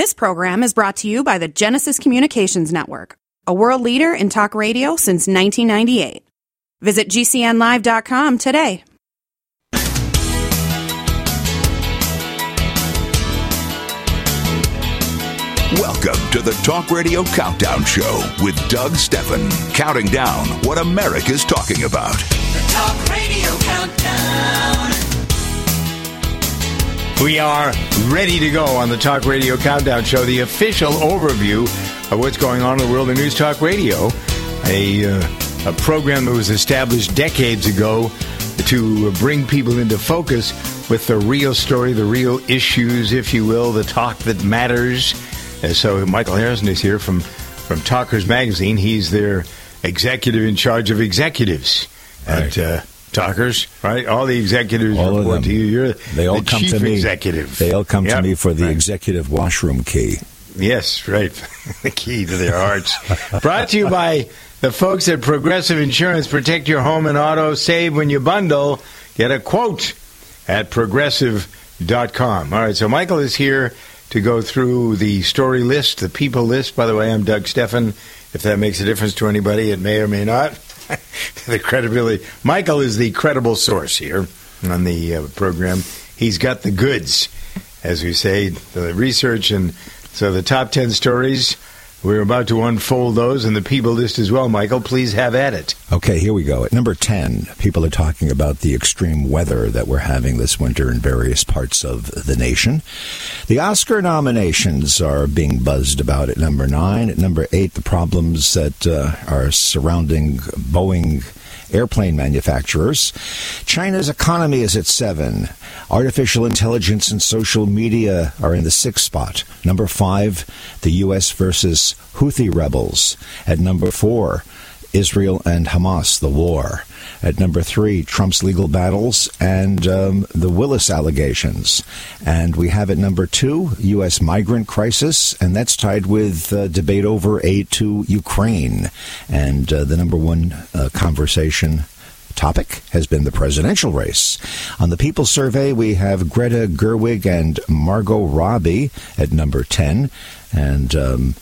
This program is brought to you by the Genesis Communications Network, a world leader in talk radio since 1998. Visit GCNlive.com today. Welcome to the Talk Radio Countdown Show with Doug Stephan, counting down what America's talking about. The Talk Radio Countdown. We are ready to go on the Talk Radio Countdown Show, the official overview of what's going on in the world of News Talk Radio, a, uh, a program that was established decades ago to bring people into focus with the real story, the real issues, if you will, the talk that matters. And so Michael Harrison is here from, from Talkers Magazine. He's their executive in charge of executives at uh, Talkers, right? All the executives All report to you. You're They all the come chief to me. executive. They all come Yep. to me for the Right. executive washroom key. Yes, right. the key to their hearts. Brought to you by the folks at Progressive Insurance. Protect your home and auto. Save when you bundle. Get a quote at progressive.com. All right, so Michael is here to go through the story list, the people list. By the way, I'm Doug Stephan. If that makes a difference to anybody, it may or may not. the credibility. Michael is the credible source here on the uh, program. He's got the goods, as we say, the research and so the top 10 stories, we're about to unfold those and the people list as well. Michael, please have at it. Okay, here we go. At number 10, people are talking about the extreme weather that we're having this winter in various parts of the nation. The Oscar nominations are being buzzed about at number 9. At number 8, the problems that uh, are surrounding Boeing airplane manufacturers. China's economy is at 7. Artificial intelligence and social media are in the sixth spot. Number 5, the U.S. versus Houthi rebels. At number 4, Israel and Hamas, the war. At number three, Trump's legal battles and um, the Willis allegations. And we have at number two, U.S. migrant crisis, and that's tied with uh, debate over aid to Ukraine. And uh, the number one uh, conversation topic has been the presidential race. On the People Survey, we have Greta Gerwig and Margot Robbie at number 10. And. Um,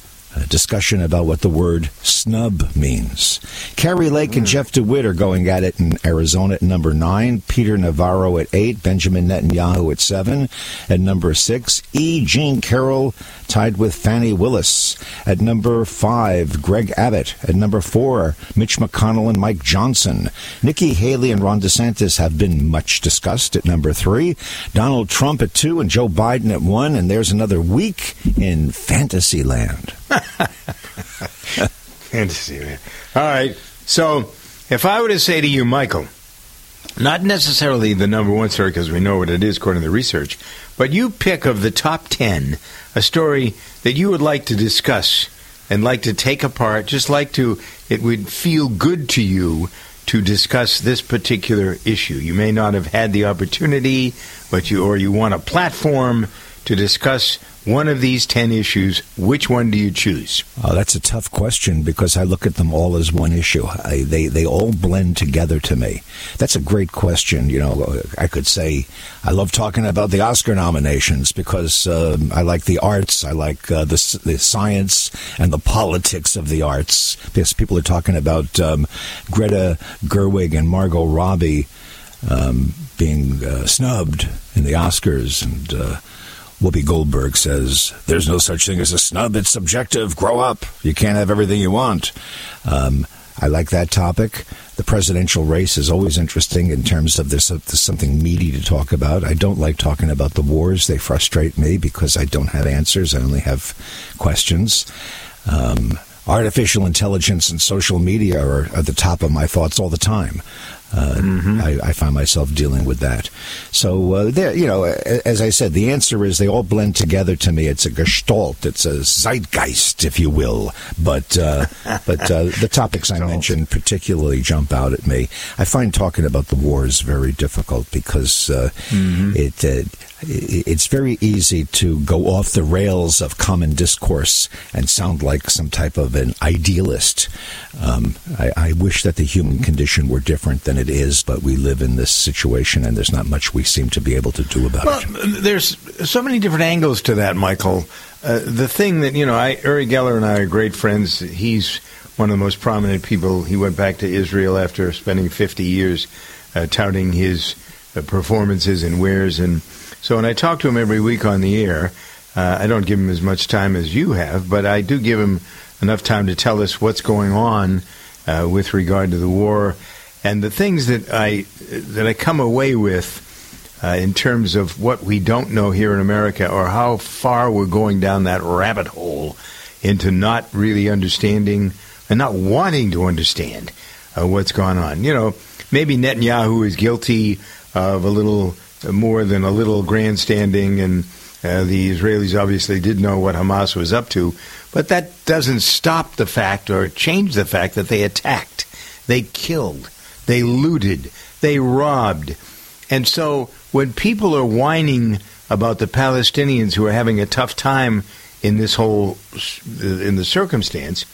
a discussion about what the word snub means. Kari Lake and hmm. Jeff DeWitt are going at it in Arizona at number nine. Peter Navarro at eight. Benjamin Netanyahu at seven. At number six, E. Jean Carroll tied with Fani Willis. At number five, Greg Abbott. At number four, Mitch McConnell and Mike Johnson. Nikki Haley and Ron DeSantis have been much discussed at number three. Donald Trump at two and Joe Biden at one. And there's another week in fantasy land. Fantasy, man. All right. So if I were to say to you, Michael, not necessarily the number one story because we know what it is according to the research, but you pick of the top 10 a story that you would like to discuss and like to take apart, just like to, it would feel good to you to discuss this particular issue. You may not have had the opportunity, but you, or you want a platform to discuss one of these 10 issues. Which one do you choose? Oh, that's a tough question because I look at them all as one issue. I, they they all blend together to me. That's a great question. You know, I could say I love talking about the Oscar nominations because um, I like the arts, I like uh, the the science and the politics of the arts. Because people are talking about um, Greta Gerwig and Margot Robbie um, being uh, snubbed in the Oscars and. Whoopi Goldberg says, There's no such thing as a snub. It's subjective. Grow up. You can't have everything you want. Um, I like that topic. The presidential race is always interesting in terms of there's, there's something meaty to talk about. I don't like talking about the wars. They frustrate me because I don't have answers. I only have questions. Um, artificial intelligence and social media are at the top of my thoughts all the time. Uh, I, I find myself dealing with that. So, uh, there, you know, as I said, the answer is they all blend together to me. It's a gestalt. It's a zeitgeist, if you will. But uh, but uh, the topics I mentioned particularly jump out at me. I find talking about the wars very difficult because uh, it. It's very easy to go off the rails of common discourse and sound like some type of an idealist. Um, I, I wish that the human condition were different than it is, but we live in this situation and there's not much we seem to be able to do about Well, it. there's so many different angles to that, Michael. uh, the thing that you know, I Uri Geller and I are great friends. He's one of the most prominent people. He went back to Israel after spending 50 years uh, touting his uh, performances and wares, and so when I talk to him every week on the air, uh, I don't give him as much time as you have, but I do give him enough time to tell us what's going on uh, with regard to the war and the things that I that I come away with uh, in terms of what we don't know here in America or how far we're going down that rabbit hole into not really understanding and not wanting to understand uh, what's gone on. You know, maybe Netanyahu is guilty of a little more than a little grandstanding, and uh, the Israelis obviously did know what Hamas was up to, but that doesn't stop the fact or change the fact that they attacked, they killed, they looted, they robbed. And so when people are whining about the Palestinians who are having a tough time in this whole in the circumstance,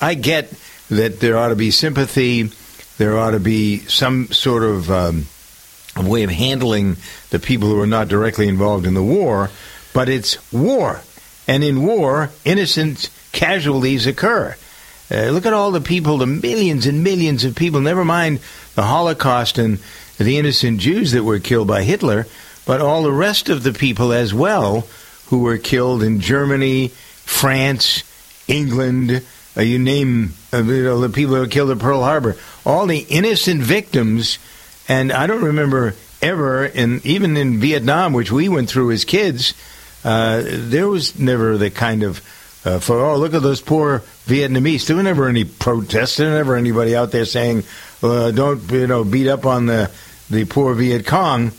I get that there ought to be sympathy, there ought to be some sort of um, way of handling the people who are not directly involved in the war, but it's war, and in war, innocent casualties occur. Uh, look at all the people, the millions and millions of people. Never mind the Holocaust and the innocent Jews that were killed by Hitler, but all the rest of the people as well who were killed in Germany, France, England, uh, you name uh, you know, the people who were killed at Pearl Harbor. All the innocent victims, and I don't remember ever, in even in Vietnam, which we went through as kids, uh, there was never the kind of uh, for oh look at those poor Vietnamese. There were never any protests. There was never anybody out there saying uh, don't you know beat up on the the poor Viet Cong.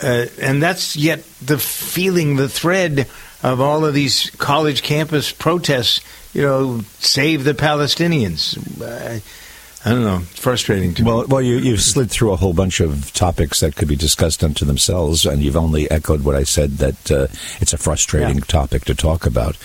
Uh, and that's yet the feeling, the thread of all of these college campus protests. You know, save the Palestinians. I don't know. It's frustrating to well, me. Well, you, you've slid through a whole bunch of topics that could be discussed unto themselves, and you've only echoed what I said that uh, it's a frustrating Yeah. topic to talk about.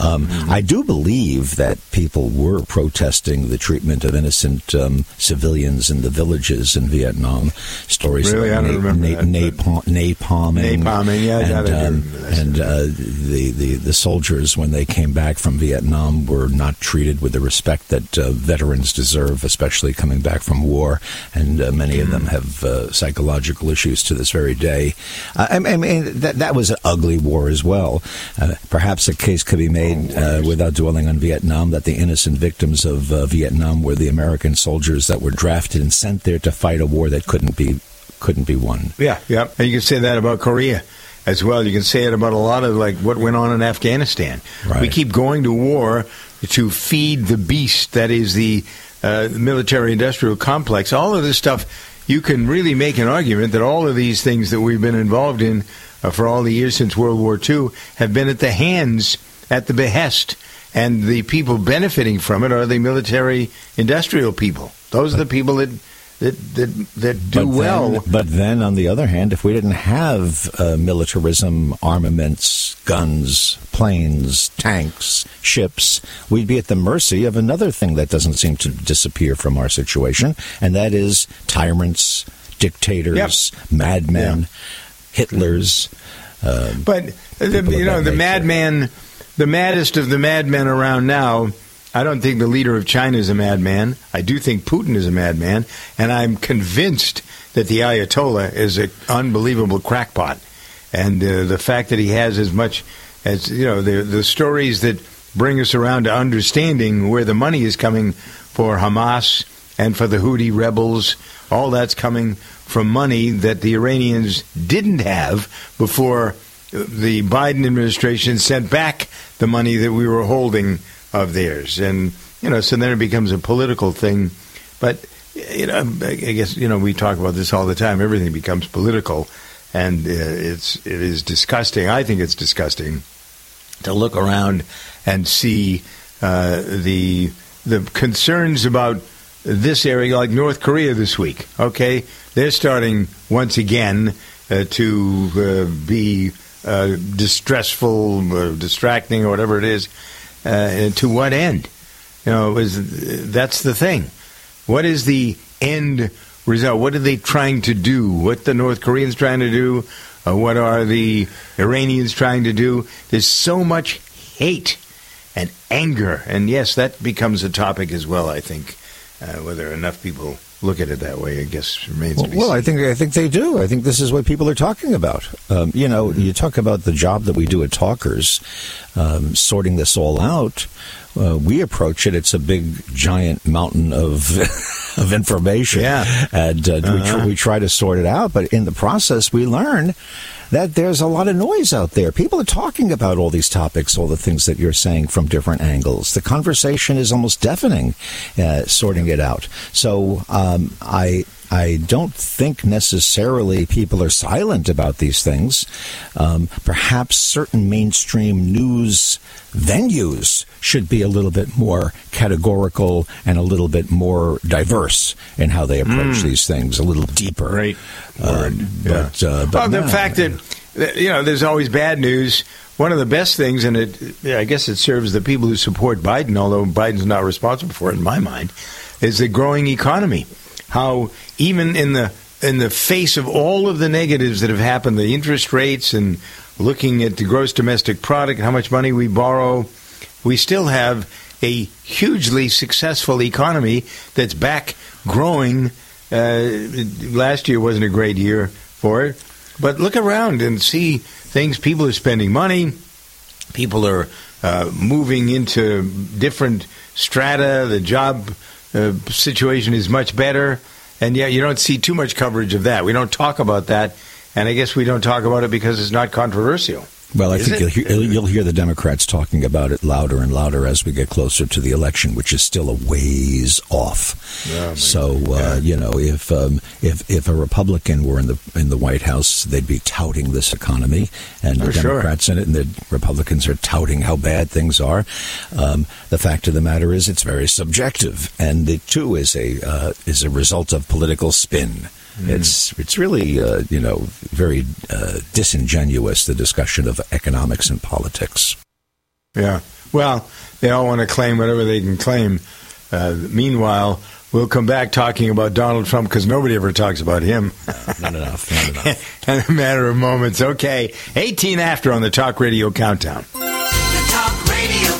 Um, Mm-hmm. I do believe that people were protesting the treatment of innocent um, civilians in the villages in Vietnam. Stories Really? about I don't remember na- that, napalm, napalming, Napalming, yeah, and, that I do um, and uh, the, the the soldiers when they came back from Vietnam were not treated with the respect that uh, veterans deserve, especially coming back from war, and uh, many of Mm. them have uh, psychological issues to this very day. Uh, I, I mean, that that was an ugly war as well. Uh, perhaps a case could be made uh, without dwelling on Vietnam that the innocent victims of uh, Vietnam were the American soldiers that were drafted and sent there to fight a war that couldn't be couldn't be won. Yeah, yeah. And you can say that about Korea as well. You can say it about a lot of like what went on in Afghanistan. Right. We keep going to war to feed the beast that is the uh, military-industrial complex. All of this stuff, you can really make an argument that all of these things that we've been involved in uh, for all the years since World War II have been at the hands, at the behest, and the people benefiting from it are the military-industrial people. Those are the people that that that, that do But then- well. but then, on the other hand, if we didn't have uh, militarism, armaments, guns, planes, tanks, ships, we'd be at the mercy of another thing that doesn't seem to disappear from our situation, and that is tyrants, dictators, madmen, Hitlers. Uh, But the, you know, the madman, the maddest of the madmen around now. I don't think the leader of China is a madman. I do think Putin is a madman, and I'm convinced that the Ayatollah is an unbelievable crackpot. And uh, the fact that he has as much as you know, the the stories that bring us around to understanding where the money is coming for Hamas and for the Houthi rebels, all that's coming from money that the Iranians didn't have before the Biden administration sent back the money that we were holding of theirs. And, you know, so then it becomes a political thing. But, you know, I guess, you know, we talk about this all the time. Everything becomes political. And uh, it's, it is disgusting. I think it's disgusting to look around and see uh, the the concerns about this area, like North Korea this week. Okay, they're starting once again uh, to uh, be uh, distressful, uh, distracting, or whatever it is. Uh, to what end? You know, is that's the thing. What is the end result? What are they trying to do? What the North Koreans trying to do? Uh, what are the Iranians trying to do? There's so much hate and anger. And yes, that becomes a topic as well, I think. Uh, whether enough people look at it that way, I guess remains Well, to be well. I think I think they do. I think this is what people are talking about. Um, you know, you talk about the job that we do at Talkers, um, sorting this all out. Uh, we approach it; it's a big, giant mountain of of information, Yeah. and uh, we, tr- we try to sort it out. But in the process, we learn that there's a lot of noise out there. People are talking about all these topics, all the things that you're saying from different angles. The conversation is almost deafening, uh, sorting it out. So um, I. I don't think necessarily people are silent about these things. Um, perhaps certain mainstream news venues should be a little bit more categorical and a little bit more diverse in how they approach these things, a little deeper. Great Um, word. but, uh, but well, the no. fact that that, you know there's always bad news. One of the best things, and it I guess it serves the people who support Biden, although Biden's not responsible for it in my mind, is the growing economy. How even in the in the face of all of the negatives that have happened, the interest rates and looking at the gross domestic product, how much money we borrow, we still have a hugely successful economy that's back growing. Uh, last year wasn't a great year for it, but look around and see things. People are spending money. People are uh, moving into different strata. The job uh, situation is much better, and yet you don't see too much coverage of that. We don't talk about that, and I guess we don't talk about it because it's not controversial. Well, I Is think you'll hear, you'll hear the Democrats talking about it louder and louder as we get closer to the election, which is still a ways off. Yeah, so, uh, you know, if um, if if a Republican were in the in the White House, they'd be touting this economy, and the For sure. Democrats in it, and the Republicans are touting how bad things are. Um, the fact of the matter is, it's very subjective, and it too is a uh, is a result of political spin. It's it's really uh, you know very uh, disingenuous the discussion of economics and politics. Yeah. Well, they all want to claim whatever they can claim. Uh, meanwhile, we'll come back talking about Donald Trump because nobody ever talks about him. Not enough. Not enough. in a matter of moments. Okay. 18 after on the Talk Radio Countdown. The Talk Radio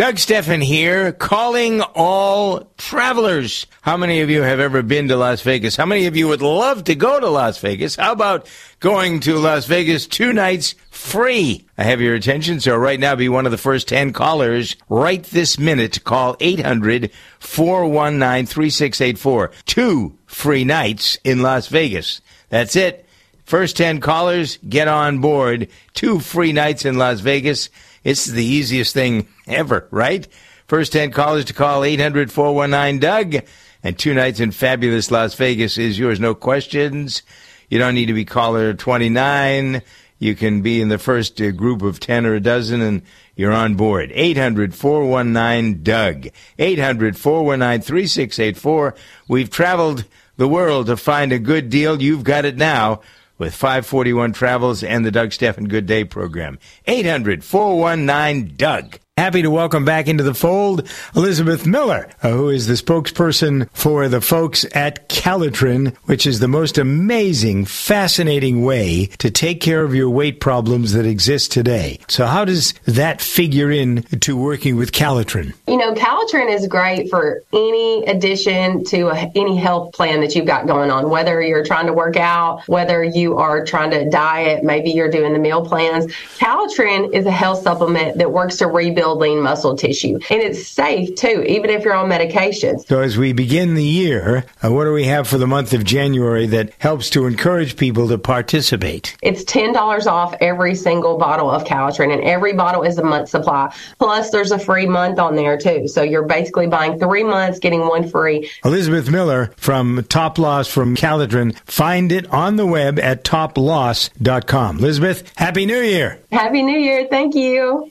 Doug Stephan here, calling all travelers. How many of you have ever been to Las Vegas? How many of you would love to go to Las Vegas? How about going to Las Vegas two nights free? I have your attention, so right now be one of the first 10 callers right this minute. Call 800 419 3684. Two free nights in Las Vegas. That's it. First 10 callers, get on board. Two free nights in Las Vegas. It's the easiest thing ever, right? First 10 callers to call 800 419 Doug. And two nights in fabulous Las Vegas is yours. No questions. You don't need to be caller 29. You can be in the first uh, group of 10 or a dozen and you're on board. 800 419 Doug. 800 419 3684. We've traveled the world to find a good deal. You've got it now with 541 Travels and the Doug Stephan Good Day program. 800 419 Doug. Happy to welcome back into the fold Elizabeth Miller, uh, who is the spokesperson for the folks at Calitrin, which is the most amazing, fascinating way to take care of your weight problems that exist today. So, how does that figure in to working with Calitrin? You know, Calitrin is great for any addition to a, any health plan that you've got going on, whether you're trying to work out, whether you are trying to diet, maybe you're doing the meal plans. Calitrin is a health supplement that works to rebuild lean muscle tissue. And it's safe too, even if you're on medications. So, as we begin the year, uh, what do we have for the month of January that helps to encourage people to participate? It's $10 off every single bottle of Calitrin, and every bottle is a month supply. Plus, there's a free month on there too. So you're basically buying three months, getting one free. Elizabeth Miller from Top Loss from Calitrin. Find it on the web at toploss.com. Elizabeth, Happy New Year. Happy New Year. Thank you.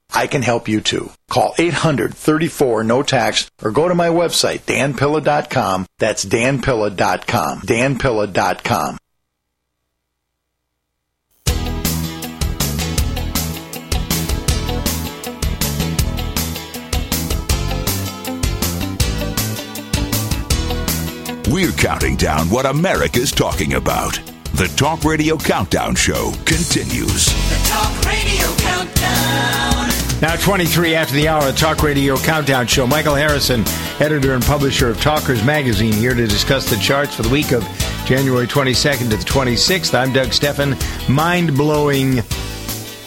I can help you too. Call 834 no tax or go to my website danpilla.com. That's danpilla.com. danpilla.com. We're counting down what America's talking about. The Talk Radio Countdown Show continues. The Talk Radio Countdown. Now, 23 after the hour, the Talk Radio Countdown Show. Michael Harrison, editor and publisher of Talkers Magazine, here to discuss the charts for the week of January 22nd to the 26th. I'm Doug Stephan. Mind blowing,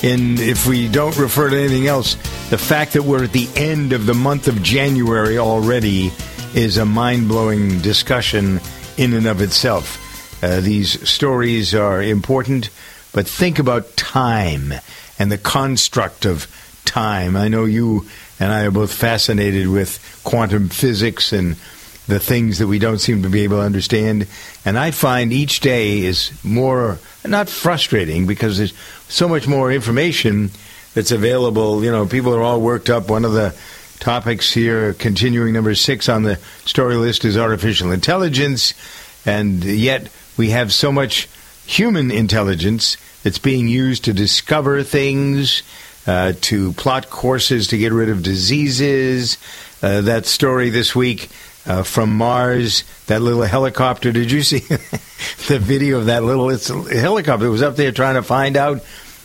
in if we don't refer to anything else, the fact that we're at the end of the month of January already is a mind blowing discussion in and of itself. Uh, these stories are important, but think about time and the construct of time. I know you and I are both fascinated with quantum physics and the things that we don't seem to be able to understand. And I find each day is more, not frustrating, because there's so much more information that's available. You know, people are all worked up. One of the topics here, continuing number six on the story list, is artificial intelligence. And yet we have so much human intelligence that's being used to discover things, uh, to plot courses to get rid of diseases. Uh, that story this week uh, from Mars, that little helicopter. Did you see the video of that little helicopter? It was up there trying to find out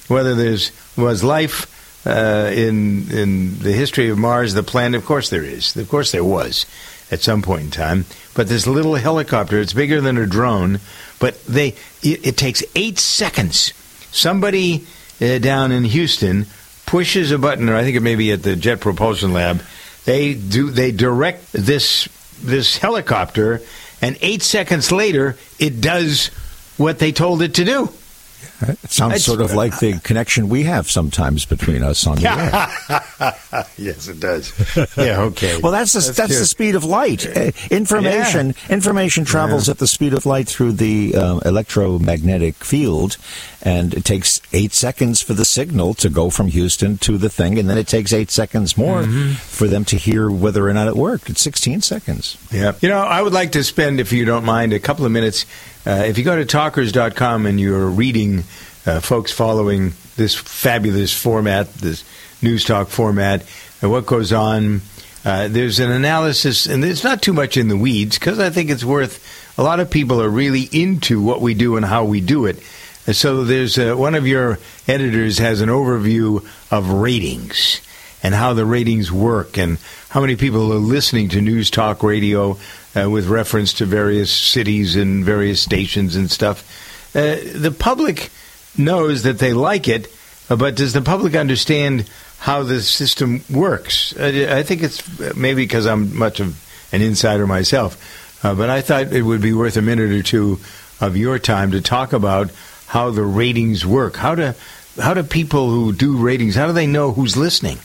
whether there's was life uh, in in the history of Mars, the planet. Of course there is. Of course there was at some point in time. But this little helicopter, it's bigger than a drone, but they it, it takes eight seconds. Somebody uh, down in Houston pushes a button, or I think it may be at the Jet Propulsion Lab. They do they direct this this helicopter, and eight seconds later, it does what they told it to do. It sounds It's- sort of like the connection we have sometimes between us on the air. yes, it does. Yeah, okay. Well, that's the that's, cute. the speed of light. Uh, information information travels at the speed of light through the uh, electromagnetic field, and it takes eight seconds for the signal to go from Houston to the thing, and then it takes eight seconds more Mm-hmm. for them to hear whether or not it worked. It's sixteen seconds. Yeah. You know, I would like to spend, if you don't mind, a couple of minutes. Uh, if you go to talkers.com and you're reading uh, folks following this fabulous format, this news talk format, and what goes on, uh, there's an analysis, and it's not too much in the weeds because I think it's worth. A lot of people are really into what we do and how we do it. And so there's uh, one of your editors has an overview of ratings and how the ratings work and how many people are listening to news talk radio uh, with reference to various cities and various stations and stuff. uh, the public knows that they like it, but does the public understand how the system works? Uh, I think it's maybe because I'm much of an insider myself, uh, but I thought it would be worth a minute or two of your time to talk about how the ratings work. How do how do people who do ratings how do they know who's listening?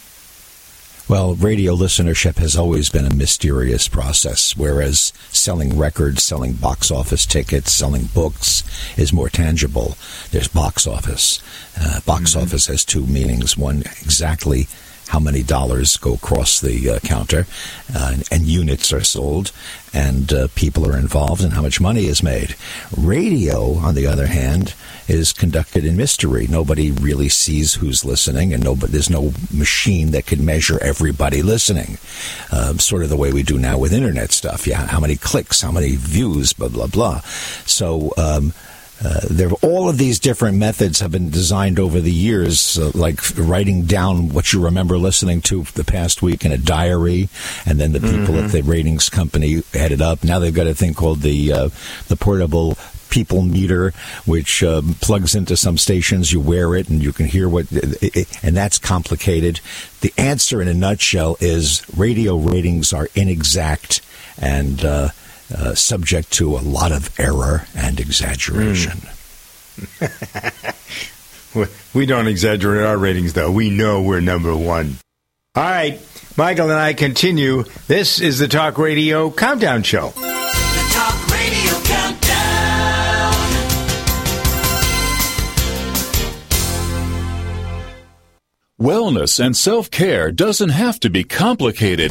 Well, radio listenership has always been a mysterious process, whereas selling records, selling box office tickets, selling books is more tangible. There's box office. Uh, box mm-hmm. office has two meanings. One, exactly how many dollars go across the uh, counter, uh, and, and, units are sold, and uh, people are involved, and how much money is made. Radio, on the other hand, is conducted in mystery. Nobody really sees who's listening, and nobody, there's no machine that can measure everybody listening. Um, sort of the way we do now with internet stuff. Yeah, how many clicks, how many views, blah blah blah. So. Um, uh, there, all of these different methods have been designed over the years, uh, like writing down what you remember listening to the past week in a diary, and then the people mm-hmm. at the ratings company headed up. Now they've got a thing called the uh, the portable people meter, which um, plugs into some stations. You wear it, and you can hear what, and that's complicated. The answer, in a nutshell, is radio ratings are inexact and uh, subject to a lot of error and exaggeration. Mm. we don't exaggerate our ratings, though. We know we're number one. All right, Michael and I continue. This is the Talk Radio Countdown Show. The Talk Radio Countdown. Wellness and self care doesn't have to be complicated.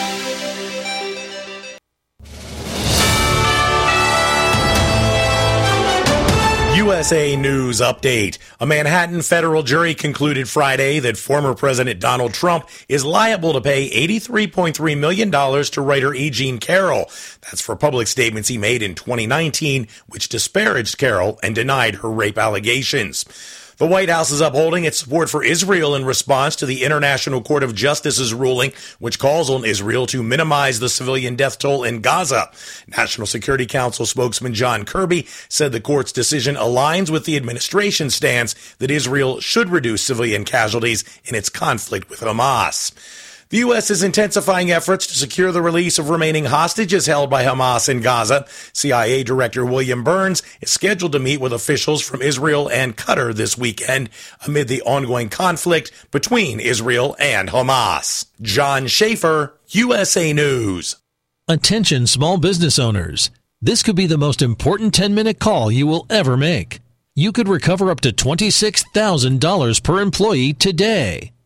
USA News update. A Manhattan federal jury concluded Friday that former President Donald Trump is liable to pay $83.3 million to writer E. Jean Carroll. That's for public statements he made in 2019, which disparaged Carroll and denied her rape allegations. The White House is upholding its support for Israel in response to the International Court of Justice's ruling, which calls on Israel to minimize the civilian death toll in Gaza. National Security Council spokesman John Kirby said the court's decision aligns with the administration's stance that Israel should reduce civilian casualties in its conflict with Hamas. The U.S. is intensifying efforts to secure the release of remaining hostages held by Hamas in Gaza. CIA Director William Burns is scheduled to meet with officials from Israel and Qatar this weekend amid the ongoing conflict between Israel and Hamas. John Schaefer, USA News. Attention small business owners. This could be the most important 10 minute call you will ever make. You could recover up to $26,000 per employee today.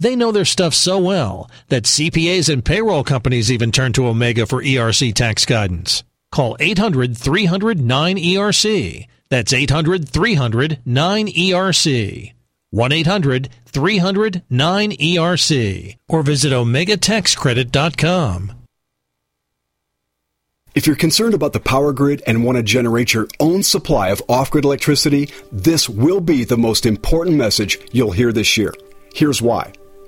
They know their stuff so well that CPAs and payroll companies even turn to Omega for ERC tax guidance. Call 800 300 9ERC. That's 800 300 9ERC. 1 800 300 9ERC. Or visit OmegaTaxCredit.com. If you're concerned about the power grid and want to generate your own supply of off grid electricity, this will be the most important message you'll hear this year. Here's why.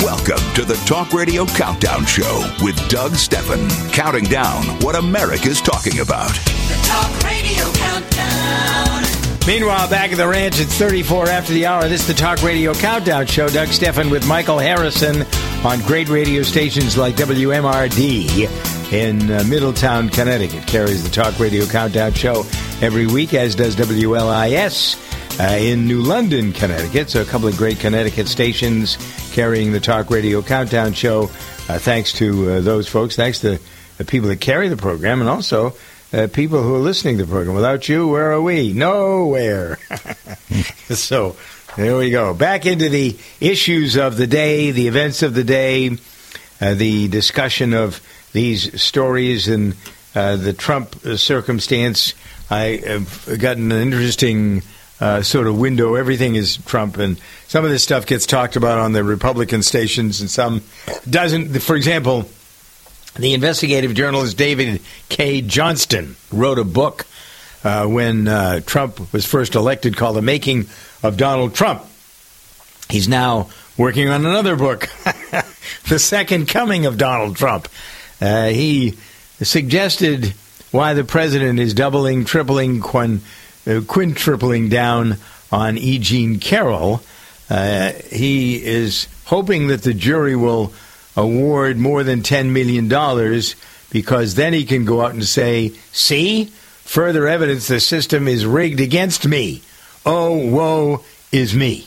Welcome to the Talk Radio Countdown Show with Doug Stephan, counting down what America's talking about. The Talk Radio Countdown. Meanwhile, back at the ranch, it's 34 after the hour. This is the Talk Radio Countdown Show. Doug Stephan with Michael Harrison on great radio stations like WMRD in uh, Middletown, Connecticut. Carries the Talk Radio Countdown Show every week, as does WLIS uh, in New London, Connecticut. So a couple of great Connecticut stations carrying the Talk Radio Countdown Show. Uh, thanks to uh, those folks. Thanks to the people that carry the program and also uh, people who are listening to the program. Without you, where are we? Nowhere. so there we go. Back into the issues of the day, the events of the day, uh, the discussion of these stories and uh, the Trump circumstance. I have gotten an interesting uh, sort of window. Everything is Trump, and some of this stuff gets talked about on the Republican stations, and some doesn't. For example, the investigative journalist David Cay Johnston wrote a book uh, when uh, Trump was first elected called The Making of Donald Trump. He's now working on another book, The Second Coming of Donald Trump. Uh, he suggested why the president is doubling, tripling, uh, quintupling down on E. Jean Carroll. Uh, he is hoping that the jury will award more than $10 million because then he can go out and say, see, further evidence the system is rigged against me. Oh, woe is me.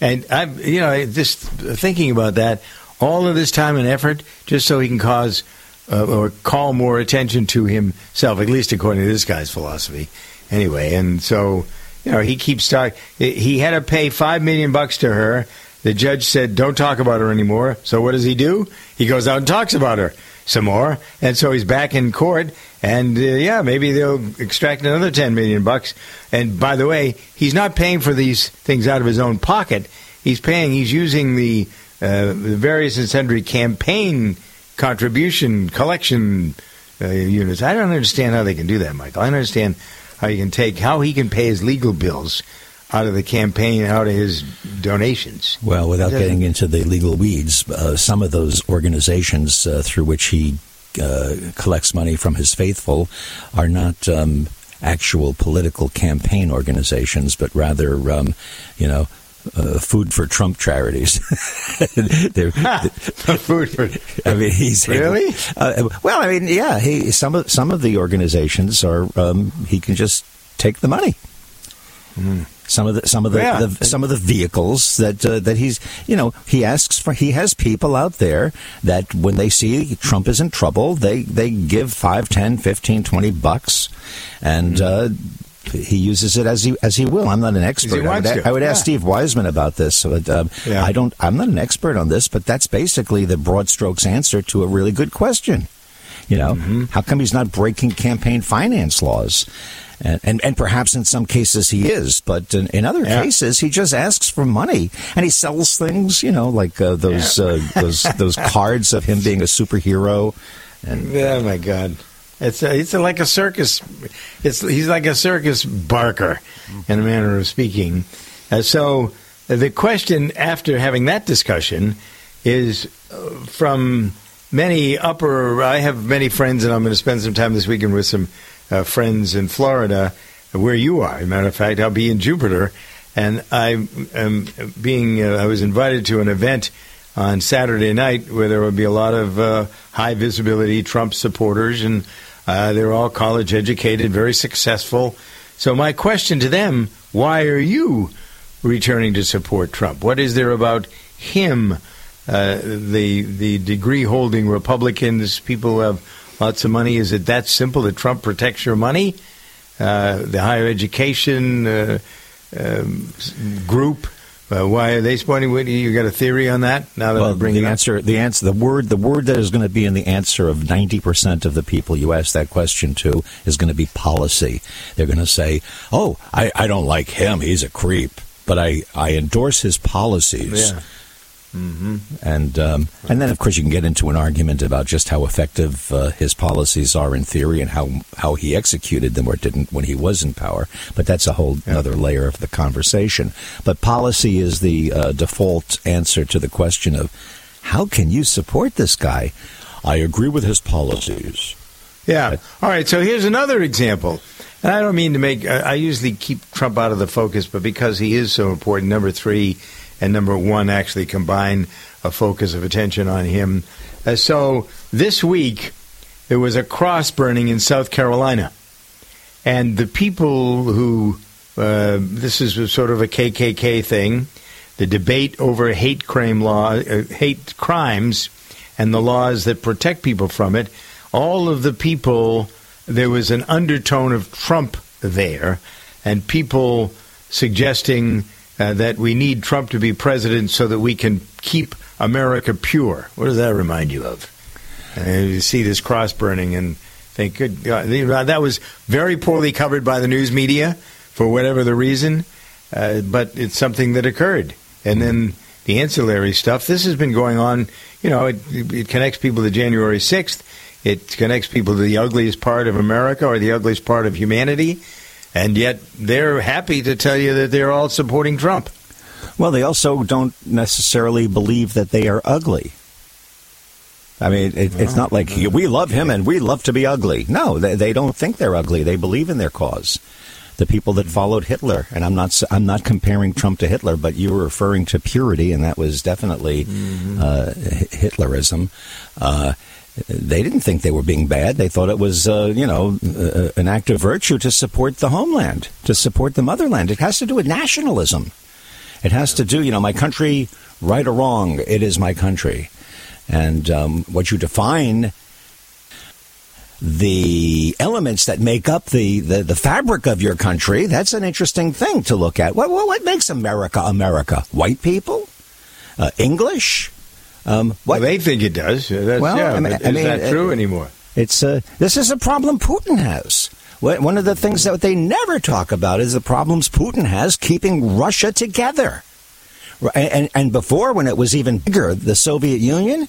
And I'm, you know, just thinking about that, all of this time and effort just so he can cause uh, or call more attention to himself, at least according to this guy's philosophy. Anyway, and so, you know, he keeps talking. He had to pay five million bucks to her. The judge said, "Don't talk about her anymore." So what does he do? He goes out and talks about her some more, and so he's back in court. And uh, yeah, maybe they'll extract another ten million bucks. And by the way, he's not paying for these things out of his own pocket. He's paying. He's using the, uh, various and sundry campaign contribution collection uh, units. I don't understand how they can do that, Michael. I understand how he can take how he can pay his legal bills out of the campaign, out of his donations. Well, without getting into the legal weeds, uh, some of those organizations uh, through which he uh, collects money from his faithful are not um, actual political campaign organizations, but rather, um, you know, uh, food for Trump charities. They're- food for. I mean, he's Really? uh, well, I mean, yeah. He some of some of the organizations are. Um, he can just take the money. Some of the some of the, Yeah. the some of the vehicles that uh, that he's you know he asks for he has people out there that when they see Trump is in trouble they they give 5 10 15 20 bucks and uh, he uses it as he as he will I'm not an expert I would. I would ask Yeah. Steve Wiseman about this but um, Yeah. I don't I'm not an expert on this but that's basically the broad strokes answer to a really good question you know, Mm-hmm. how come he's not breaking campaign finance laws? And, and, and perhaps in some cases he is, but in, in other Yeah. cases he just asks for money and he sells things, you know, like uh, those uh, those those cards of him being a superhero. And Oh my God! It's a, it's a, like a circus. It's he's like a circus barker, in a manner of speaking. Uh, so uh, the question after having that discussion is uh, from many upper. I have many friends, and I'm going to spend some time this weekend with some uh, friends in Florida, where you are. As a matter of fact, I'll be in Jupiter, and I am being. Uh, I was invited to an event on Saturday night where there would be a lot of uh, high visibility Trump supporters, and uh, they're all college educated, very successful. So my question to them: Why are you returning to support Trump? What is there about him? Uh, the the degree holding Republicans, people who have lots of money. Is it that simple that Trump protects your money? Uh, the higher education uh, um, group. Uh, why are they supporting? What, you got a theory on that? Now that well, I'm bringing the answer, the answer, the word, the word that is going to be in the answer of ninety percent of the people you ask that question to is going to be policy. They're going to say, "Oh, I, I don't like him; he's a creep, but I, I endorse his policies." Yeah. Mm-hmm. And um, and then of course you can get into an argument about just how effective uh, his policies are in theory and how how he executed them or didn't when he was in power. But that's a whole other layer of the conversation. But policy is the uh, default answer to the question of how can you support this guy? I agree with his policies. Yeah. All right. So here's another example. And I don't mean to make, I usually keep Trump out of the focus, but because he is so important, number three and number one actually combine a focus of attention on him. Uh, so this week, there was a cross burning in South Carolina. And the people who, uh, this is sort of a KKK thing, the debate over hate crime law, uh, hate crimes, and the laws that protect people from it. All of the people, there was an undertone of Trump there, and people suggesting uh, that we need Trump to be president so that we can keep America pure. What does that remind you of? Uh, you see this cross burning and think, good God, that was very poorly covered by the news media for whatever the reason, uh, but it's something that occurred. And then the ancillary stuff, this has been going on, you know, it, it connects people to January 6th. It connects people to the ugliest part of America or the ugliest part of humanity. And yet they're happy to tell you that they're all supporting Trump. Well, they also don't necessarily believe that they are ugly. I mean, it, it's not like we love him and we love to be ugly. No, they, they don't think they're ugly. They believe in their cause. The people that followed Hitler, and I'm not I'm not comparing Trump to Hitler, but you were referring to purity, and that was definitely uh, Hitlerism. Uh, they didn't think they were being bad. They thought it was, uh, you know, uh, an act of virtue to support the homeland, to support the motherland. It has to do with nationalism. It has to do, you know, my country, right or wrong, it is my country. And um, what you define the elements that make up the, the, the fabric of your country, that's an interesting thing to look at. What, what, what makes America America? White people? Uh, English? Um, what? Well, they think it does. That's, Well, yeah, I mean- but I is mean, that true anymore? It's uh, this is a problem Putin has. One of the things that they never talk about is the problems Putin has keeping Russia together. And, and before, when it was even bigger, the Soviet Union,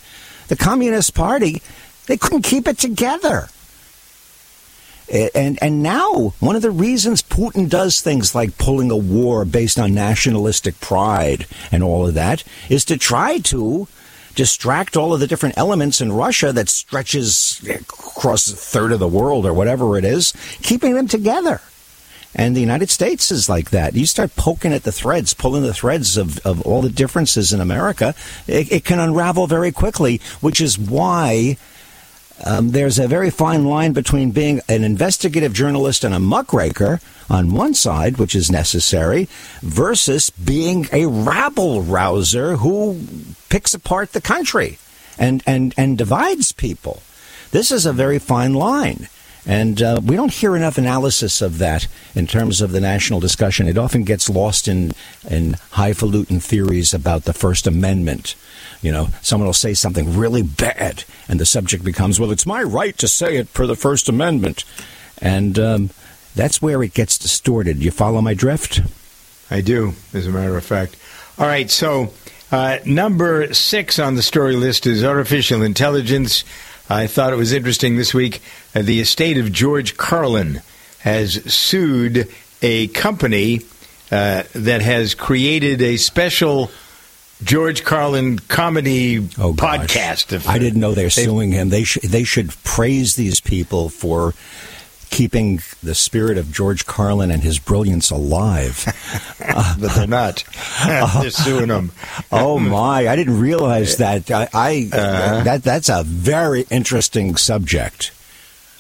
the Communist Party, they couldn't keep it together. And and now one of the reasons Putin does things like pulling a war based on nationalistic pride and all of that is to try to distract all of the different elements in Russia that stretches across a third of the world or whatever it is, keeping them together. And the United States is like that. You start poking at the threads, pulling the threads of, of all the differences in America, it, it can unravel very quickly, which is why um, there's a very fine line between being an investigative journalist and a muckraker on one side, which is necessary, versus being a rabble rouser who picks apart the country and, and, and divides people. This is a very fine line. And uh, we don't hear enough analysis of that in terms of the national discussion. It often gets lost in, in highfalutin theories about the First Amendment. You know, someone will say something really bad, and the subject becomes, well, it's my right to say it per the First Amendment. And um, that's where it gets distorted. You follow my drift? I do, as a matter of fact. All right, so uh, number six on the story list is artificial intelligence. I thought it was interesting this week. Uh, the estate of George Carlin has sued a company uh, that has created a special George Carlin comedy podcast. If- I didn't know they're suing him. They sh- they should praise these people for keeping the spirit of George Carlin and his brilliance alive. but they're not. they're suing him. oh my! I didn't realize that. I, I Uh-huh. that that's a very interesting subject.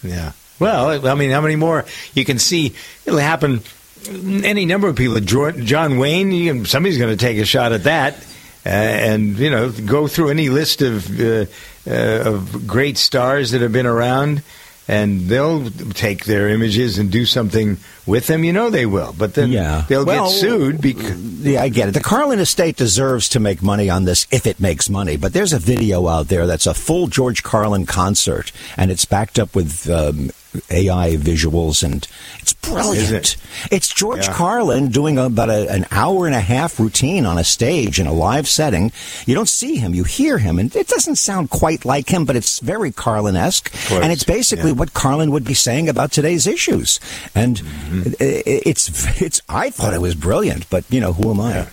Yeah. Well, I mean, how many more? You can see it'll happen. Any number of people. Jo- John Wayne. Can, somebody's going to take a shot at that, uh, and you know, go through any list of uh, uh, of great stars that have been around, and they'll take their images and do something with them. You know, they will. But then Yeah. they'll Well, get sued because. Yeah, I get it. The Carlin estate deserves to make money on this if it makes money. But there's a video out there that's a full George Carlin concert, and it's backed up with um, AI visuals, and it's brilliant. It? It's George Yeah. Carlin doing about a, an hour and a half routine on a stage in a live setting. You don't see him, you hear him, and it doesn't sound quite like him, but it's very Carlin esque. And it's basically what Carlin would be saying about today's issues. And Mm-hmm. it's, it's, I thought it was brilliant, but, you know, who am I?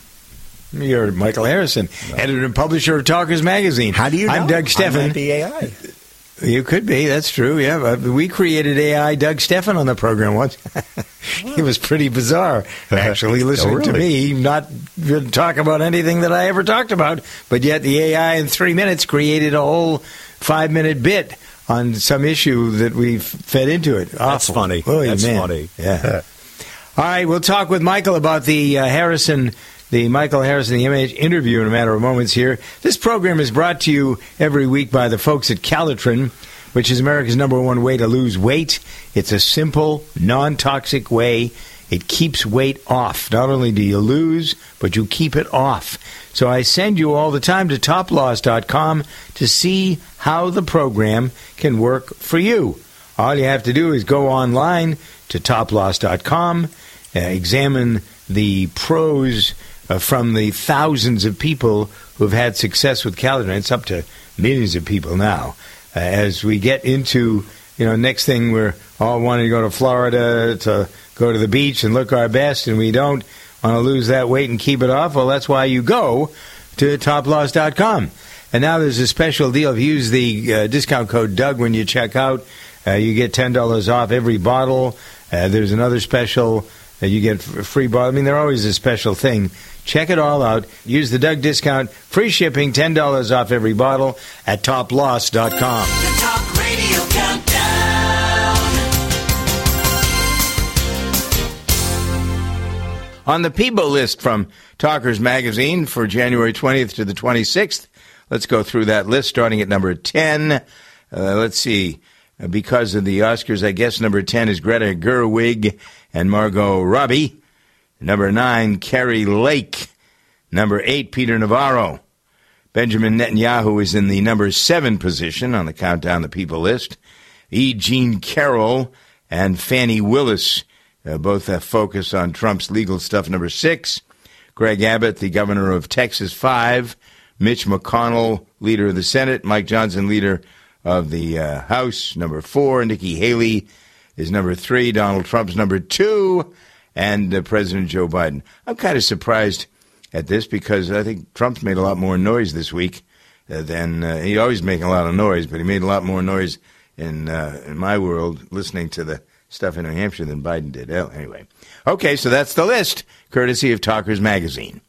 You're Michael Harrison, editor and publisher of Talkers Magazine. How do you I'm know? Doug I Stephan. Might be AI. You could be. That's true. Yeah, we created AI Doug Stephan on the program once. it was pretty bizarre, actually, listening to Oh, really? me not talk about anything that I ever talked about. But yet, the AI in three minutes created a whole five minute bit on some issue that we fed into it. That's Awful. funny. Holy That's man. funny. Yeah. All right, we'll talk with Michael about the uh, Harrison, the Michael Harrison, the image interview in a matter of moments here. This program is brought to you every week by the folks at Calotren, which is America's number one way to lose weight. It's a simple, non toxic way. It keeps weight off. Not only do you lose, but you keep it off. So I send you all the time to toploss.com to see how the program can work for you. All you have to do is go online to toploss.com, uh, examine the pros uh, from the thousands of people who've had success with Calotren. It's up to millions of people now. Uh, as we get into, you know, next thing we're all wanting to go to Florida to go to the beach and look our best, and we don't want to lose that weight and keep it off. Well, that's why you go to toploss.com. And now there's a special deal. If you use the uh, discount code Doug when you check out, uh, you get ten dollars off every bottle. Uh, there's another special you get free bottle. I mean, they're always a special thing. Check it all out. Use the Doug discount, free shipping, ten dollars off every bottle at toploss.com. The Talk Radio Countdown. On the Peebo list from Talkers Magazine for January 20th to the 26th, let's go through that list starting at number 10. Uh, let's see. Because of the Oscars, I guess number 10 is Greta Gerwig and Margot Robbie. Number 9, Kari Lake. Number 8, Peter Navarro. Benjamin Netanyahu is in the number 7 position on the Countdown the People list. E. Jean Carroll and Fani Willis uh, both have focus on Trump's legal stuff. Number 6, Greg Abbott, the governor of Texas, 5. Mitch McConnell, leader of the Senate. Mike Johnson, leader of the uh, House, number four. Nikki Haley is number three. Donald Trump's number two. And uh, President Joe Biden. I'm kind of surprised at this because I think Trump's made a lot more noise this week uh, than uh, he always making a lot of noise, but he made a lot more noise in uh, in my world listening to the stuff in New Hampshire than Biden did. Oh, anyway. Okay, so that's the list, courtesy of Talkers Magazine.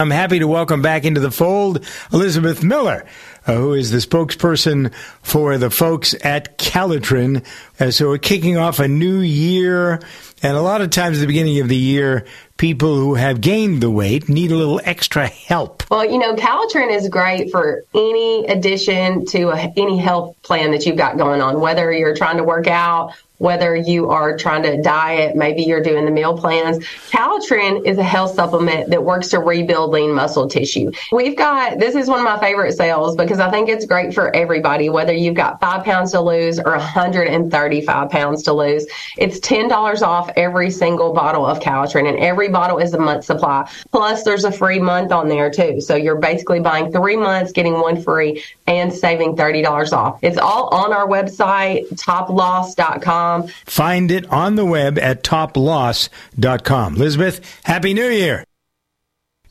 I'm happy to welcome back into the fold Elizabeth Miller, uh, who is the spokesperson for the folks at Calotren. Uh, so we're kicking off a new year, and a lot of times at the beginning of the year, people who have gained the weight need a little extra help. Well, you know, Calotren is great for any addition to a, any health plan that you've got going on, whether you're trying to work out, whether you are trying to diet, maybe you're doing the meal plans. Calotren is a health supplement that works to rebuild lean muscle tissue. We've got, this is one of my favorite sales because I think it's great for everybody, whether you've got five pounds to lose or 135 pounds to lose. It's $10 off every single bottle of Calotren and every bottle is a month supply. Plus there's a free month on there too. So you're basically buying three months, getting one free and saving $30 off. It's all on our website, toploss.com. Find it on the web at toploss.com. Elizabeth, Happy New Year.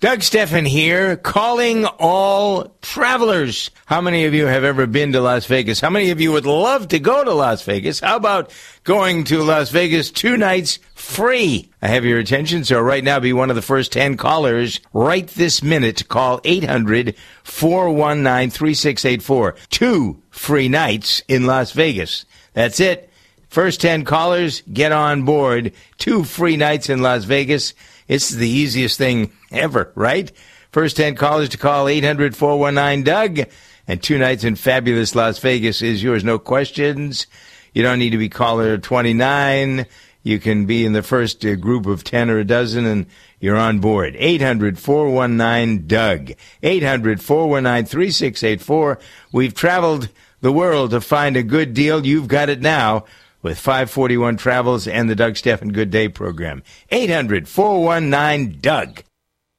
Doug Stephan here, calling all travelers. How many of you have ever been to Las Vegas? How many of you would love to go to Las Vegas? How about going to Las Vegas two nights free? I have your attention, so right now be one of the first 10 callers right this minute. Call 800 419 3684. Two free nights in Las Vegas. That's it. First 10 callers, get on board. Two free nights in Las Vegas. It's the easiest thing ever, right? First 10 callers to call 800 419 Doug. And two nights in fabulous Las Vegas is yours. No questions. You don't need to be caller 29. You can be in the first uh, group of 10 or a dozen and you're on board. 800 419 Doug. 800 419 3684. We've traveled the world to find a good deal. You've got it now with 541 Travels and the Doug Stephan Good Day program. 800 419 Doug.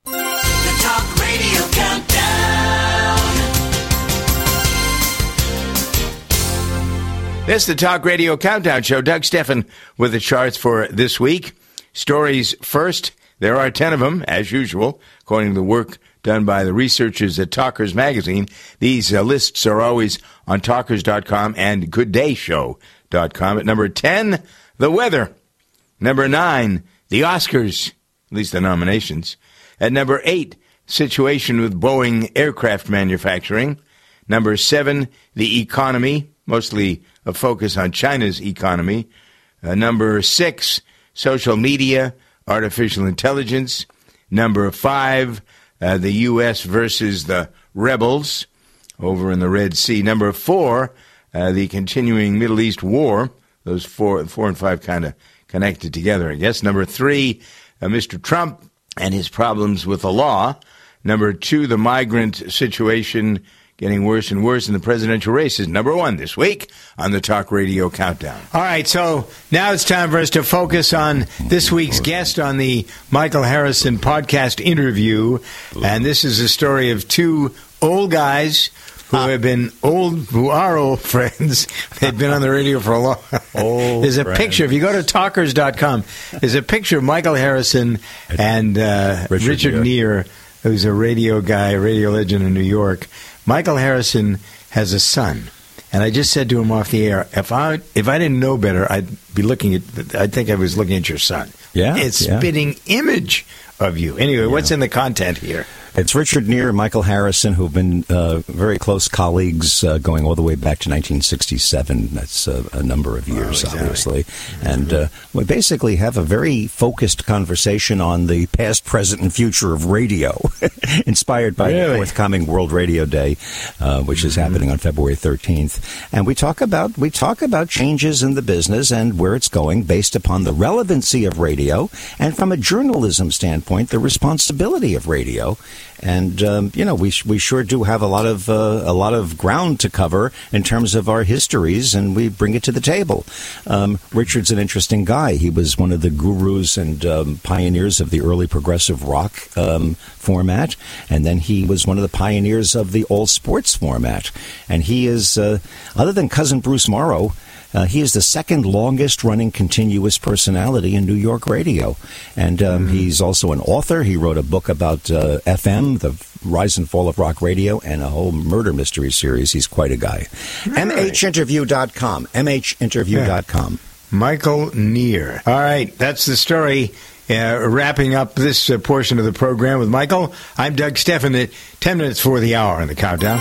The Talk Radio Countdown. This is the Talk Radio Countdown Show. Doug Stephan with the charts for this week. Stories first. There are 10 of them, as usual, according to the work done by the researchers at Talkers Magazine. These uh, lists are always on talkers.com and gooddayshow.com. At number 10, the weather. Number 9, the Oscars, at least the nominations. At number 8, situation with Boeing aircraft manufacturing. Number 7, the economy, mostly a focus on China's economy. Uh, number 6, social media, artificial intelligence. Number 5, uh, the U.S. versus the rebels over in the Red Sea. Number 4, uh, the continuing Middle East war. Those four, four and five kind of connected together, I guess. Number three, uh, Mr. Trump and his problems with the law. Number two, the migrant situation getting worse and worse in the presidential races. Number one this week on the Talk Radio Countdown. All right, so now it's time for us to focus on this week's guest on the Michael Harrison podcast interview. And this is a story of two old guys who have been old, who are old friends. They've been on the radio for a long Old There's a friends. picture. If you go to talkers.com, there's a picture of Michael Harrison and uh, Richard Richard, Neer, who's a radio guy, radio legend in New York. Michael Harrison has a son. And I just said to him off the air, if I if I didn't know better, I'd be looking at. I'd think I was looking at your son. Yeah, it's yeah. spitting image of you. Anyway, what's in the content here? It's Richard Neer and Michael Harrison, who've been uh, very close colleagues uh, going all the way back to 1967. That's uh, a number of years, obviously. And uh, we basically have a very focused conversation on the past, present, and future of radio, inspired by the forthcoming World Radio Day, uh, which is happening on February 13th. And we talk about we talk about changes in the business and where it's going based upon the relevancy of radio and from a journalism standpoint, the responsibility of radio. And um, you know, we we sure do have a lot of uh, a lot of ground to cover in terms of our histories, and we bring it to the table. Um, Richard's an interesting guy. He was one of the gurus and um, pioneers of the early progressive rock um, format, and then he was one of the pioneers of the all sports format. And he is, uh, other than cousin Bruce Morrow. Uh, he is the second longest running continuous personality in New York radio. And um, he's also an author. He wrote a book about uh, FM, the rise and fall of rock radio, and a whole murder mystery series. He's quite a guy. MHinterview.com. MHinterview.com. Michael Neer. All right, that's the story. Uh, wrapping up this uh, portion of the program with Michael, I'm Doug Stephan at 10 minutes for the hour on the countdown.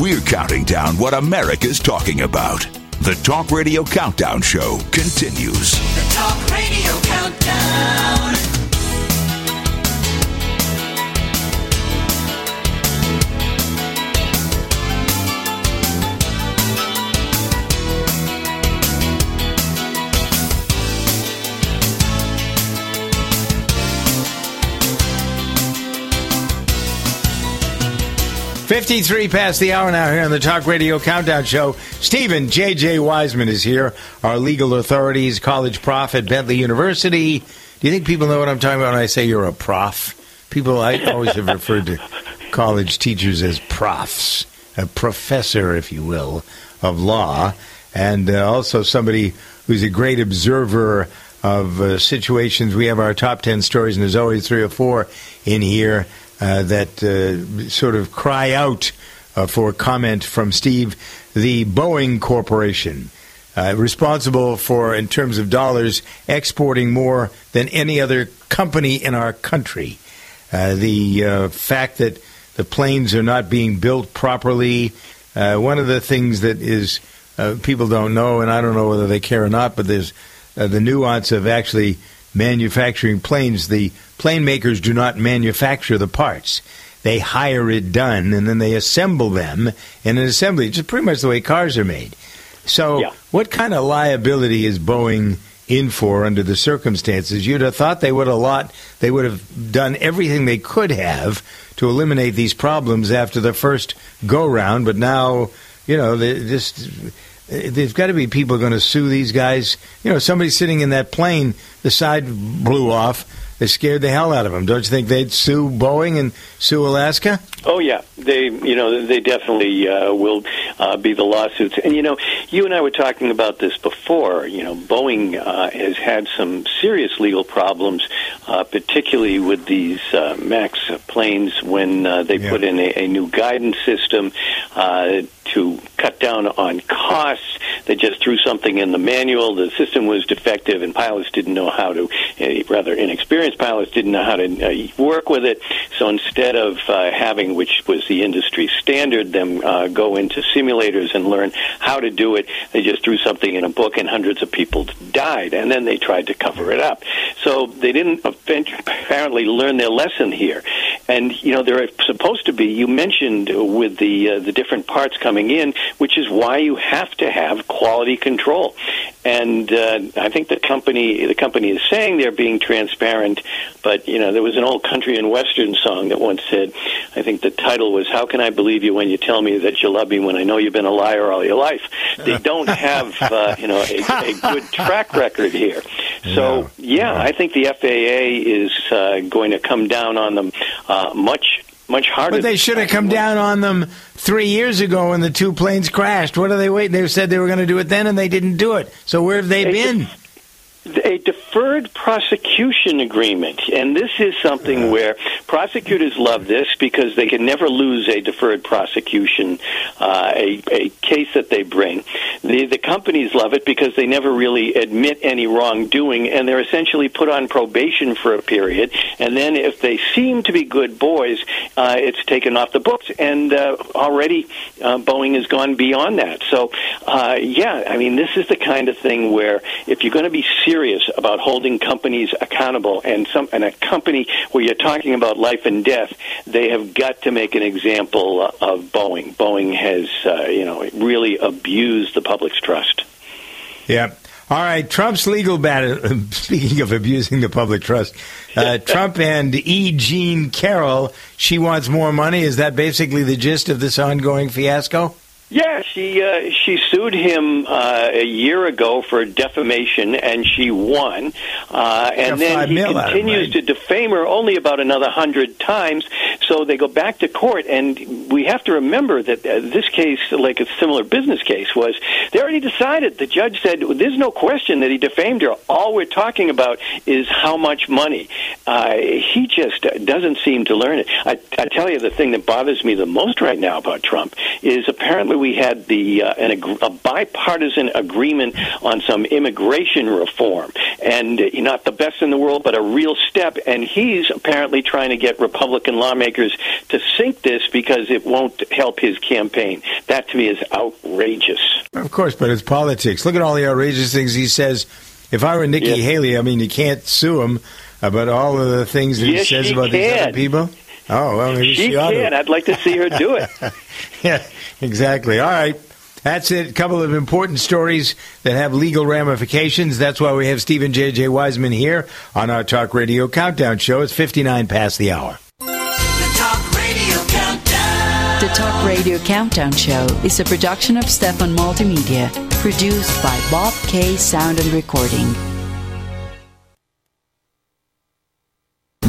We're counting down what America's talking about. The Talk Radio Countdown Show continues. The Talk Radio Countdown. Fifty-three past the hour now here on the Talk Radio Countdown Show. Stephen J.J. Weisman is here, our legal authorities, college prof at Bentley University. Do you think people know what I'm talking about when I say you're a prof? People, I always have referred to college teachers as profs, a professor, if you will, of law, and uh, also somebody who's a great observer of uh, situations. We have our top 10 stories, and there's always three or four in here that uh, sort of cry out uh, for comment from Steve. The Boeing Corporation, uh, responsible for, in terms of dollars, exporting more than any other company in our country. Uh, the uh, fact that the planes are not being built properly. Uh, one of the things that is uh, people don't know, and I don't know whether they care or not, but there's uh, the nuance of actually manufacturing planes. The plane makers do not manufacture the parts. They hire it done, and then they assemble them in an assembly, which is pretty much the way cars are made. So, what kind of liability is Boeing in for under the circumstances? You'd have thought they would have lot. They would have done everything they could have to eliminate these problems after the first go round, but now, you know, they just Uh, there's got to be people going to sue these guys. You know, somebody sitting in that plane, the side blew off. They scared the hell out of them. Don't you think they'd sue Boeing and sue Alaska? Oh yeah, they you know they definitely uh, will uh, be the lawsuits. And you know, you and I were talking about this before. You know, Boeing uh, has had some serious legal problems, uh, particularly with these uh, Max planes when uh, they put in a, a new guidance system uh, to cut down on costs. They just threw something in the manual. The system was defective, and pilots didn't know how to. Uh, rather, inexperienced pilots didn't know how to uh, work with it. So instead of uh, having, which was the industry standard, them uh, go into simulators and learn how to do it, they just threw something in a book, and hundreds of people died. And then they tried to cover it up. So they didn't apparently learn their lesson here. And you know, there are supposed to be. You mentioned with the uh, the different parts coming in, which is why you have to have quality control. And uh, I think the company the company is saying they're being transparent, but you know, there was an old country and western song that once said, I think the title was "How Can I Believe You When You Tell Me That You Love Me When I Know You've Been a Liar All Your Life." They don't have uh, you know a, a good track record here. So yeah, I think the FAA is uh, going to come down on them uh, much much harder. But they should have come down on them three years ago when the two planes crashed. What are they waiting? They said they were going to do it then, and they didn't do it. So where have they They been? a deferred prosecution agreement. And this is something where prosecutors love this because they can never lose a deferred prosecution, uh, a, a case that they bring. The, the companies love it because they never really admit any wrongdoing and they're essentially put on probation for a period. And then if they seem to be good boys, uh, it's taken off the books. And uh, already uh, Boeing has gone beyond that. So, uh, yeah, I mean, this is the kind of thing where if you're going to be serious about holding companies accountable and some and a company where you're talking about life and death, they have got to make an example of Boeing. Boeing has, uh, you know, really abused the public's trust. Yeah. All right. Trump's legal battle. Speaking of abusing the public trust, uh, Trump and E. Jean Carroll. She wants more money. Is that basically the gist of this ongoing fiasco? Yeah, she uh, she sued him uh, a year ago for defamation, and she won. Uh, and then he mil out of it, continues to defame her only about another hundred times. So they go back to court, and we have to remember that uh, this case, like a similar business case, was they already decided. The judge said there's no question that he defamed her. All we're talking about is how much money. Uh, he just doesn't seem to learn it. I, I tell you, the thing that bothers me the most right now about Trump is apparently we had the uh, an, a bipartisan agreement on some immigration reform, and uh, not the best in the world, but a real step. And he's apparently trying to get Republican lawmakers to sink this because it won't help his campaign. That to me is outrageous. Of course, but it's politics. Look at all the outrageous things he says. If I were Nikki. Haley, I mean, you can't sue him about all of the things that Yes, he says about these other people. Oh, well, maybe she, She can. I'd like to see her do it. yeah, exactly. All right. That's it. A couple of important stories that have legal ramifications. That's why we have Stephen J.J. Weisman here on our Talk Radio Countdown Show. It's 59 past the hour. The Talk Radio Countdown. The Talk Radio Countdown Show is a production of Stephan Multimedia, produced by Bob K Sound and Recording.